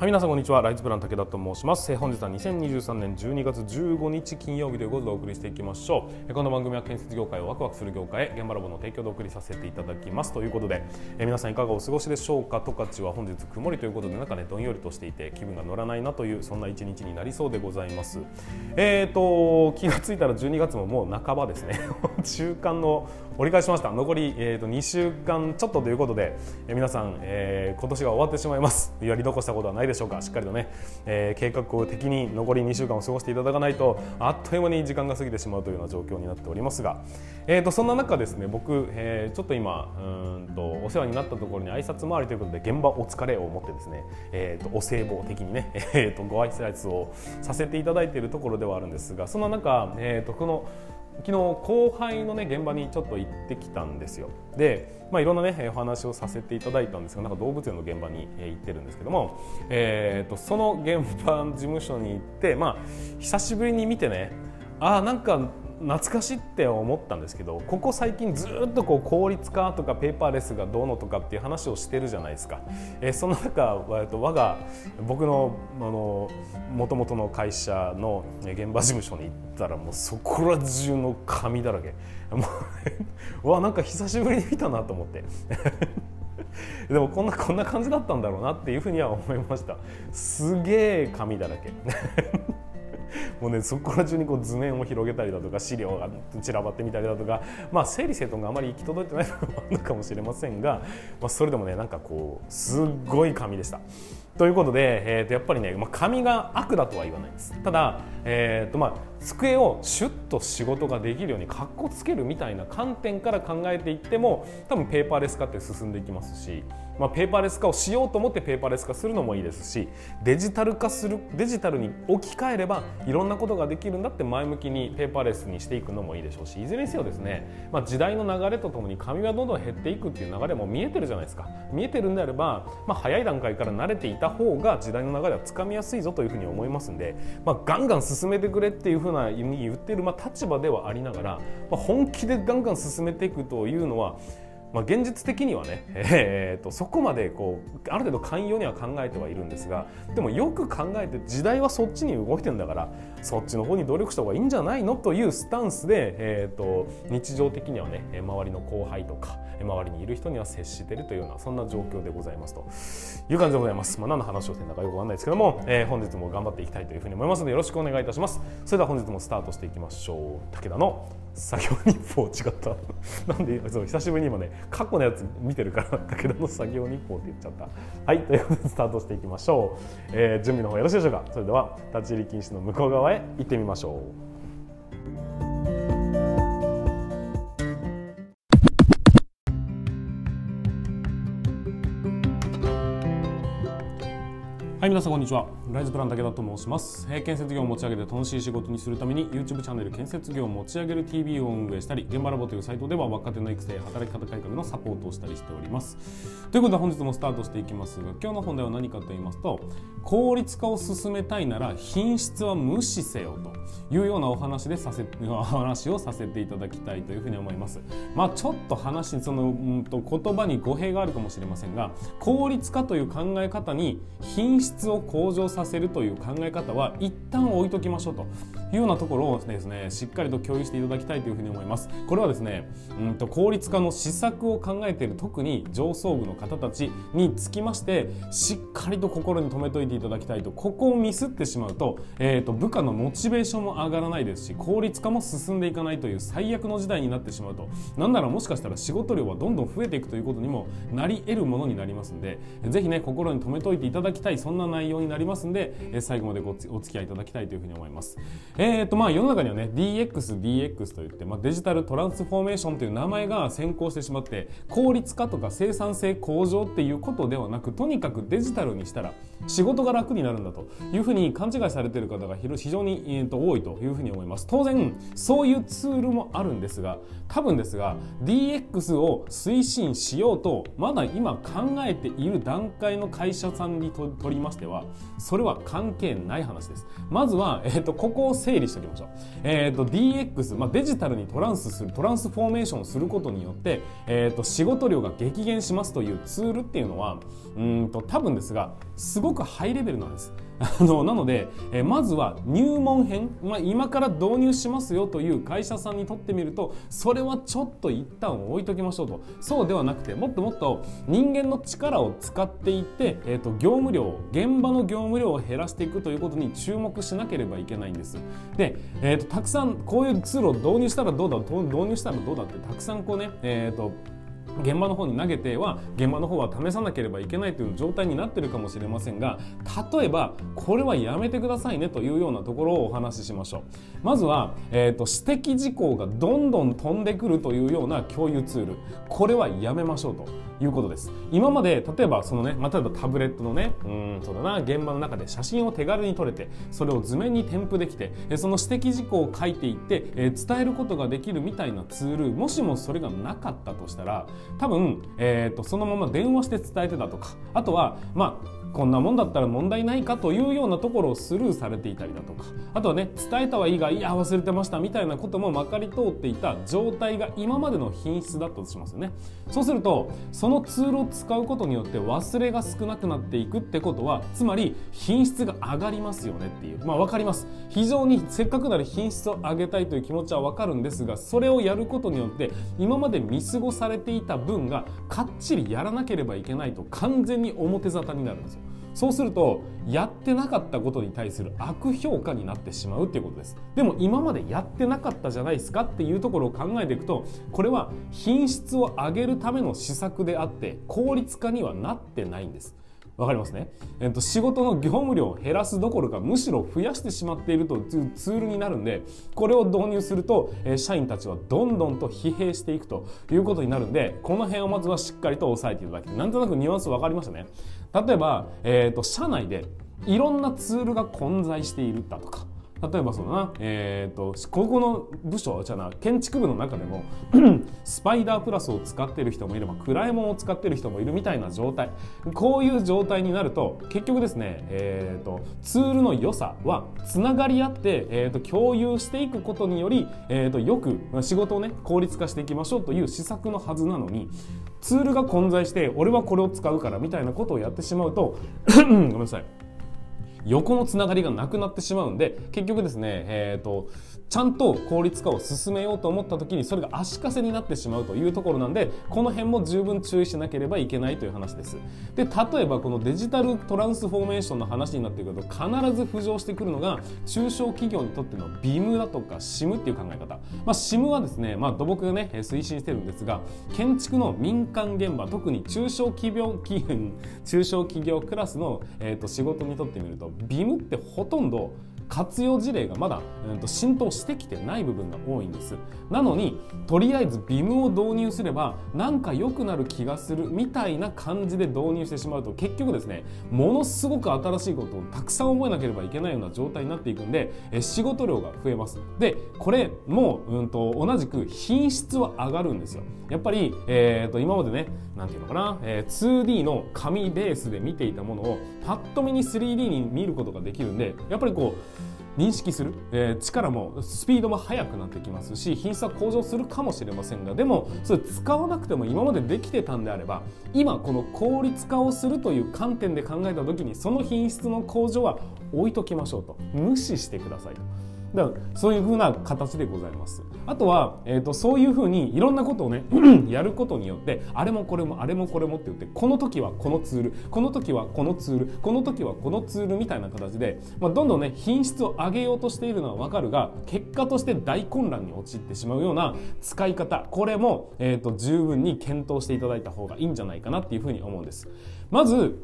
はい、皆さんこんにちは。ライズプラン武田と申します。えー本日は2023年12月15日金曜日ということでお送りしていきましょう。えーこの番組は建設業界をワクワクする業界へ現場ラボの提供でお送りさせていただきますということで、えー皆さんいかがお過ごしでしょうか？十勝は本日曇りということでなんかねどんよりとしていて気分が乗らないなというそんな一日になりそうでございます。えっ、と気がついたら12月ももう半ばですね。中間の折り返しました。残りえっ、と2週間ちょっとということで、えー皆さん、えー今年が終わってしまいます。やり残したことはないでしょうか？しっかりとね、えー計画を的に残り2週間を過ごしていただかないとあっという間に時間が過ぎてしまうというような状況になっておりますが、えー、とそんな中ですね僕、えーちょっと今うんとお世話になったところに挨拶回りということで現場お疲れを持ってですね、えー、とお歳暮的にね、えー、とご挨拶をさせていただいているところではあるんですがそんな中、えー、とこの昨日後輩のね現場にちょっと行ってきたんですよ。で、まあ、いろんなねお話をさせていただいたんですがなんか動物園の現場に行ってるんですけども、えー、とその現場事務所に行って、まあ、久しぶりに見てねああなんか懐かしいって思ったんですけどここ最近ずっとこう効率化とかペーパーレスがどうのとかっていう話をしてるじゃないですか、えーその中、えーと我が僕のあの元々の会社の現場事務所に行ったらもうそこら中の紙だらけ。もう うわなんか久しぶりに見たなと思って。でもこんなこんな感じだったんだろうなっていうふうには思いました。すげえ紙だらけ。もうねそこら中にこう図面を広げたりだとか資料が散らばってみたりだとか、まあ、整理整頓があまり行き届いてないのもあるかもしれませんが、まあ、それでもねなんかこうすごい紙でした。ということで、えー、とやっぱりね、まあ、紙が悪だとは言わないですただ、えーとまあ、机をシュッと仕事ができるようにかっこつけるみたいな観点から考えていっても多分ペーパーレス化って進んでいきますし、まあ、ペーパーレス化をしようと思ってペーパーレス化するのもいいですしデジタル化するデジタルに置き換えればいろんなことができるんだって前向きにペーパーレスにしていくのもいいでしょうしいずれにせよですね、まあ、時代の流れとともに紙はどんどん減っていくっていう流れも見えてるじゃないですか。見えてるんであれば、まあ、早い段階から慣れていた方が時代の流れはつかみやすいぞというふうに思いますんで、まあ、ガンガン進めてくれっていうふうな意味言ってる、立場ではありながら、本気でガンガン進めていくというのはまあ、現実的にはね、えー、とそこまでこうある程度寛容には考えてはいるんですがでもよく考えて時代はそっちに動いてんだからそっちの方に努力した方がいいんじゃないのというスタンスで、えー、と日常的にはね周りの後輩とか周りにいる人には接しているというようなそんな状況でございますという感じでございます。まあ、何の話をしてるのかよくわかんないですけども、えー本日も頑張っていきたいというふうに思いますのでよろしくお願いいたします。それでは本日もスタートしていきましょう。武田の作業日報違った。なんでそう久しぶりに今ね過去のやつ見てるから武田の作業日報って言っちゃった。はいということでスタートしていきましょう、えー準備の方よろしいでしょうか。それでは立ち入り禁止の向こう側へ行ってみましょう。はい、皆さんこんにちは。ライズプラン武田と申します。建設業を持ち上げて楽しい仕事にするために YouTube チャンネル建設業を持ち上げる TV を運営したり、現場ラボというサイトでは若手の育成、働き方改革のサポートをしたりしております。ということで本日もスタートしていきますが、今日の本題は何かと言いますと、効率化を進めたいなら品質は無視せよというようなお話でさせ 話をさせていただきたいというふうに思います。まあちょっと話そのうんと言葉に語弊があるかもしれませんが、効率化という考え方に品質を向上させるという考え方は一旦置いときましょうと。いうようなところをですねしっかりと共有していただきたいというふうに思います。これはですねうんと効率化の施策を考えている特に上層部の方たちにつきましてしっかりと心に留めておいていただきたいと。ここをミスってしまうと,、えー、と部下のモチベーションも上がらないですし効率化も進んでいかないという最悪の時代になってしまうと。なんならもしかしたら仕事量はどんどん増えていくということにもなり得るものになりますんでぜひね心に留めておいていただきたいそんな内容になりますんで最後までお付き合いいただきたいというふうに思います。えーとまあ世の中にはね DX、DX といって、まあ、デジタルトランスフォーメーションという名前が先行してしまって効率化とか生産性向上っていうことではなくとにかくデジタルにしたら仕事が楽になるんだというふうに勘違いされている方が非常に、えーと多いというふうに思います。当然そういうツールもあるんですが多分ですが DX を推進しようとまだ今考えている段階の会社さんにとりましてはそれは関係ない話です。まずは、えー、とここを整理しておきましょう。えっ、ー、と DX、まあ、デジタルにトランスするトランスフォーメーションをすることによって、えっ、ー、と仕事量が激減しますというツールっていうのはうんと多分ですがすごくハイレベルなんです。あのなので、えまずは入門編、まあ、今から導入しますよという会社さんにとってみるとそれはちょっと一旦置いときましょうと。そうではなくてもっともっと人間の力を使っていって、えーと、業務量現場の業務量を減らしていくということに注目しなければいけないんです。で、えーと、たくさんこういうツールを導入したらどうだ導入したらどうだってたくさんこうね、えーと現場の方に投げては現場の方は試さなければいけないという状態になってるかもしれませんが例えばこれはやめてくださいねというようなところをお話ししましょう。まずは、えーと、指摘事項がどんどん飛んでくるというような共有ツール。これはやめましょうと。いうことです。今まで例えばそのね、まあ、例えばタブレットのねうんそうだな現場の中で写真を手軽に撮れてそれを図面に添付できてその指摘事項を書いていって、え、伝えることができるみたいなツールもしもそれがなかったとしたら多分、えーと、そのまま電話して伝えてたとかあとはまあこんなもんだったら問題ないかというようなところをスルーされていたりだとかあとはね伝えたはいいがいや忘れてましたみたいなこともまかり通っていた状態が今までの品質だったとしますよね。そうするとそのツールを使うことによって忘れが少なくなっていくってことはつまり品質が上がりますよねっていう。まあ分かります。非常にせっかくなら品質を上げたいという気持ちは分かるんですがそれをやることによって今まで見過ごされていた分がかっちりやらなければいけないと完全に表沙汰になるんですよ。そうするとやってなかったことに対する悪評価になってしまうっていうことです。でも今までやってなかったじゃないですかっていうところを考えていくとこれは品質を上げるための施策であって効率化にはなってないんです。わかりますね、えっと、仕事の業務量を減らすどころかむしろ増やしてしまっているというツールになるんでこれを導入すると、え、社員たちはどんどんと疲弊していくということになるんでこの辺をまずはしっかりと押さえていただきなんとなくニュアンス分かりましたね。例えば、えーと、社内でいろんなツールが混在しているだとか例えばそのな、えーと、ここの部署じゃな建築部の中でも スパイダープラスを使っている人もいればクライモンを使っている人もいるみたいな状態。こういう状態になると結局ですね、えーと、ツールの良さはつながり合って、えーと、共有していくことにより、えー、とよく仕事をね効率化していきましょうという施策のはずなのにツールが混在して俺はこれを使うからみたいなことをやってしまうと ごめんなさい。横のつながりがなくなってしまうんで結局ですね、えーと、ちゃんと効率化を進めようと思った時にそれが足かせになってしまうというところなんでこの辺も十分注意しなければいけないという話です。で例えばこのデジタルトランスフォーメーションの話になってくると必ず浮上してくるのが中小企業にとっての BIM だとか SIM っていう考え方、まあ、SIM はですね、まあ、土木がね推進してるんですが建築の民間現場特に中小企業中小企業クラスの、えー、と仕事にとってみるとビムってほとんど活用事例がまだ、うん、と浸透してきてない部分が多いんです。なのにとりあえず BIM を導入すればなんか良くなる気がするみたいな感じで導入してしまうと結局ですねものすごく新しいことをたくさん覚えなければいけないような状態になっていくんでえ仕事量が増えます。でこれも、うんと、同じく品質は上がるんですよ。やっぱり、えーと、今までね何て言うのかな、えー、2D の紙ベースで見ていたものをパッと見に 3D に見ることができるんでやっぱりこう認識する、えー、力もスピードも速くなってきますし品質は向上するかもしれませんがでもそれ使わなくても今までできてたんであれば今この効率化をするという観点で考えた時にその品質の向上は置いときましょうと無視してくださいと。だからそういうふうな形でございます。あとは、えーと、そういうふうにいろんなことをね やることによってあれもこれもあれもこれもって言ってこの時はこのツールこの時はこのツールこの時はこのツールみたいな形で、まあ、どんどんね品質を上げようとしているのは分かるが結果として大混乱に陥ってしまうような使い方これも、えーと十分に検討していただいた方がいいんじゃないかなっていうふうに思うんです。まず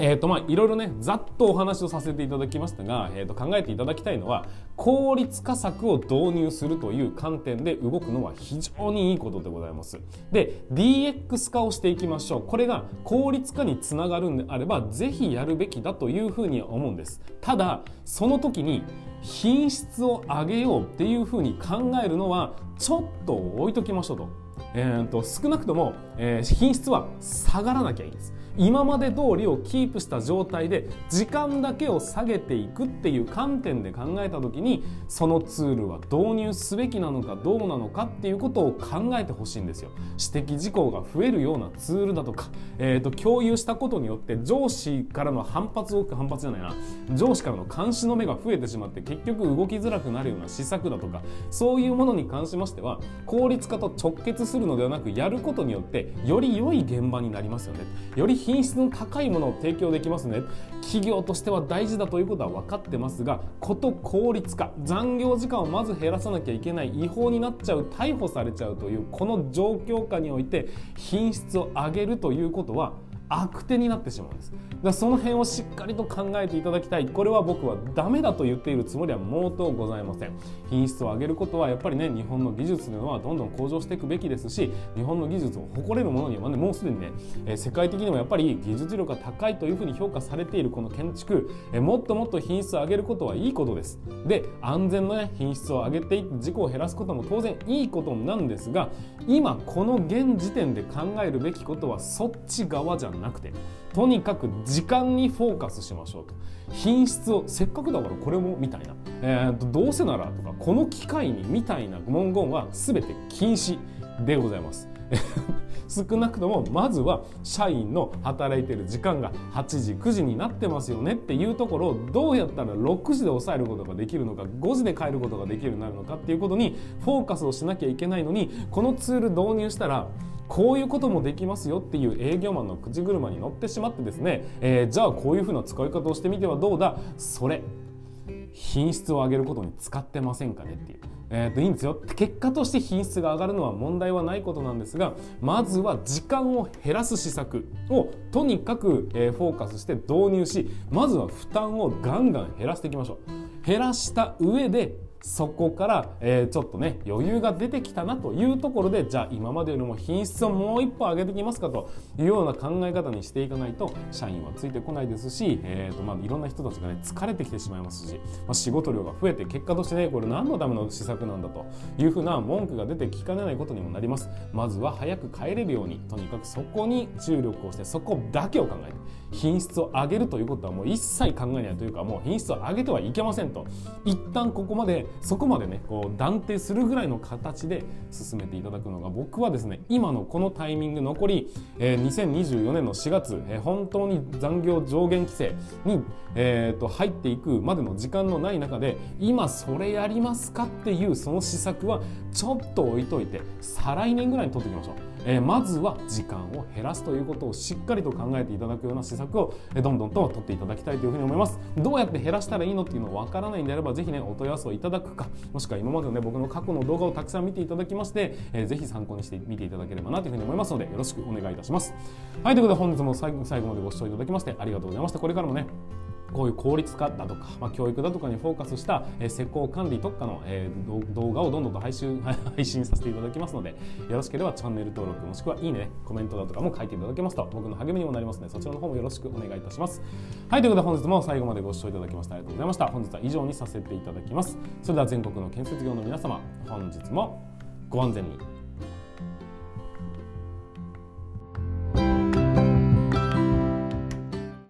えーとまあ、いろいろねざっとお話をさせていただきましたが、えー、と考えていただきたいのは効率化策を導入するという観点で動くのは非常にいいことでございます。で DX 化をしていきましょう。これが効率化につながるんであればぜひやるべきだというふうには思うんです。ただその時に品質を上げようっていうふうに考えるのはちょっと置いときましょうと,、えーと、少なくとも、えー、品質は下がらなきゃいいんです。今まで通りをキープした状態で時間だけを下げていくっていう観点で考えた時にそのツールは導入すべきなのかどうなのかっていうことを考えてほしいんですよ。指摘事項が増えるようなツールだとか、えーと、共有したことによって上司からの反発を反発じゃないな。上司からの監視の目が増えてしまって結局動きづらくなるような施策だとかそういうものに関しましては効率化と直結するのではなくやることによってより良い現場になりますよね。より品質の高いものを提供できますね。企業としては大事だということは分かってますがこと効率化残業時間をまず減らさなきゃいけない違法になっちゃう逮捕されちゃうというこの状況下において品質を上げるということは悪手になってしまうんです。だその辺をしっかりと考えていただきたい。これは僕はダメだと言っているつもりは毛頭ございません。品質を上げることはやっぱりね日本の技術というのはどんどん向上していくべきですし日本の技術を誇れるものには、ね、もうすでにね、え世界的にもやっぱり技術力が高いというふうに評価されているこの建築、えもっともっと品質を上げることはいいことです。で安全の、ね、品質を上げていって事故を減らすことも当然いいことなんですが今この現時点で考えるべきことはそっち側じゃない。なくてとにかく時間にフォーカスしましょうと。品質をせっかくだからこれもみたいな、えー、とどうせならとかこの機会にみたいな文言は全て禁止でございます。少なくともまずは社員の働いてる時間が8時9時になってますよねっていうところをどうやったら6時で抑えることができるのか5時で帰ることができるようになるのかっていうことにフォーカスをしなきゃいけないのにこのツール導入したらこういうこともできますよっていう営業マンの口車に乗ってしまってですね、えー、じゃあこういうふうな使い方をしてみてはどうだそれ品質を上げることに使ってませんかねっていう。えー、といいんですよ。結果として品質が上がるのは問題はないことなんですがまずは時間を減らす施策をとにかく、え、フォーカスして導入しまずは負担をガンガン減らしていきましょう。減らした上でそこから、えー、ちょっとね余裕が出てきたなというところでじゃあ今までよりも品質をもう一歩上げてきますかというような考え方にしていかないと社員はついてこないですし、えーとまあ、いろんな人たちがね疲れてきてしまいますし、まあ、仕事量が増えて結果としてねこれ何のための施策なんだというふうな文句が出てきかねないことにもなります。まずは早く帰れるようにとにかくそこに注力をしてそこだけを考えて品質を上げるということはもう一切考えないというかもう品質を上げてはいけませんと。一旦ここまでそこまでねこう断定するぐらいの形で進めていただくのが僕はですね今のこのタイミング残り、えー、2024年の4月、えー、本当に残業上限規制に、えー、と入っていくまでの時間のない中で今それやりますかっていうその施策はちょっと置いといて再来年ぐらいに取っていきましょう。えー、まずは時間を減らすということをしっかりと考えていただくような施策を、どんどんと取っていただきたいというふうに思いますどうやって減らしたらいいのっていうのわからないんであればぜひねお問い合わせをいただくかもしくは今までのね僕の過去の動画をたくさん見ていただきまして、えー、ぜひ参考にしてみていただければなというふうに思いますのでよろしくお願いいたします。はいということで本日も最後までご視聴いただきましてありがとうございました。これからもねこういう効率化だとか、まあ、教育だとかにフォーカスした、えー、施工管理特化の、えー、動画をどんどんと配信 配信させていただきますのでよろしければチャンネル登録もしくはいいねコメントだとかも書いていただけますと僕の励みにもなりますのでそちらの方もよろしくお願いいたします。はいということで本日も最後までご視聴いただきましてありがとうございました。本日は以上にさせていただきます。それでは全国の建設業の皆様本日もご安全に。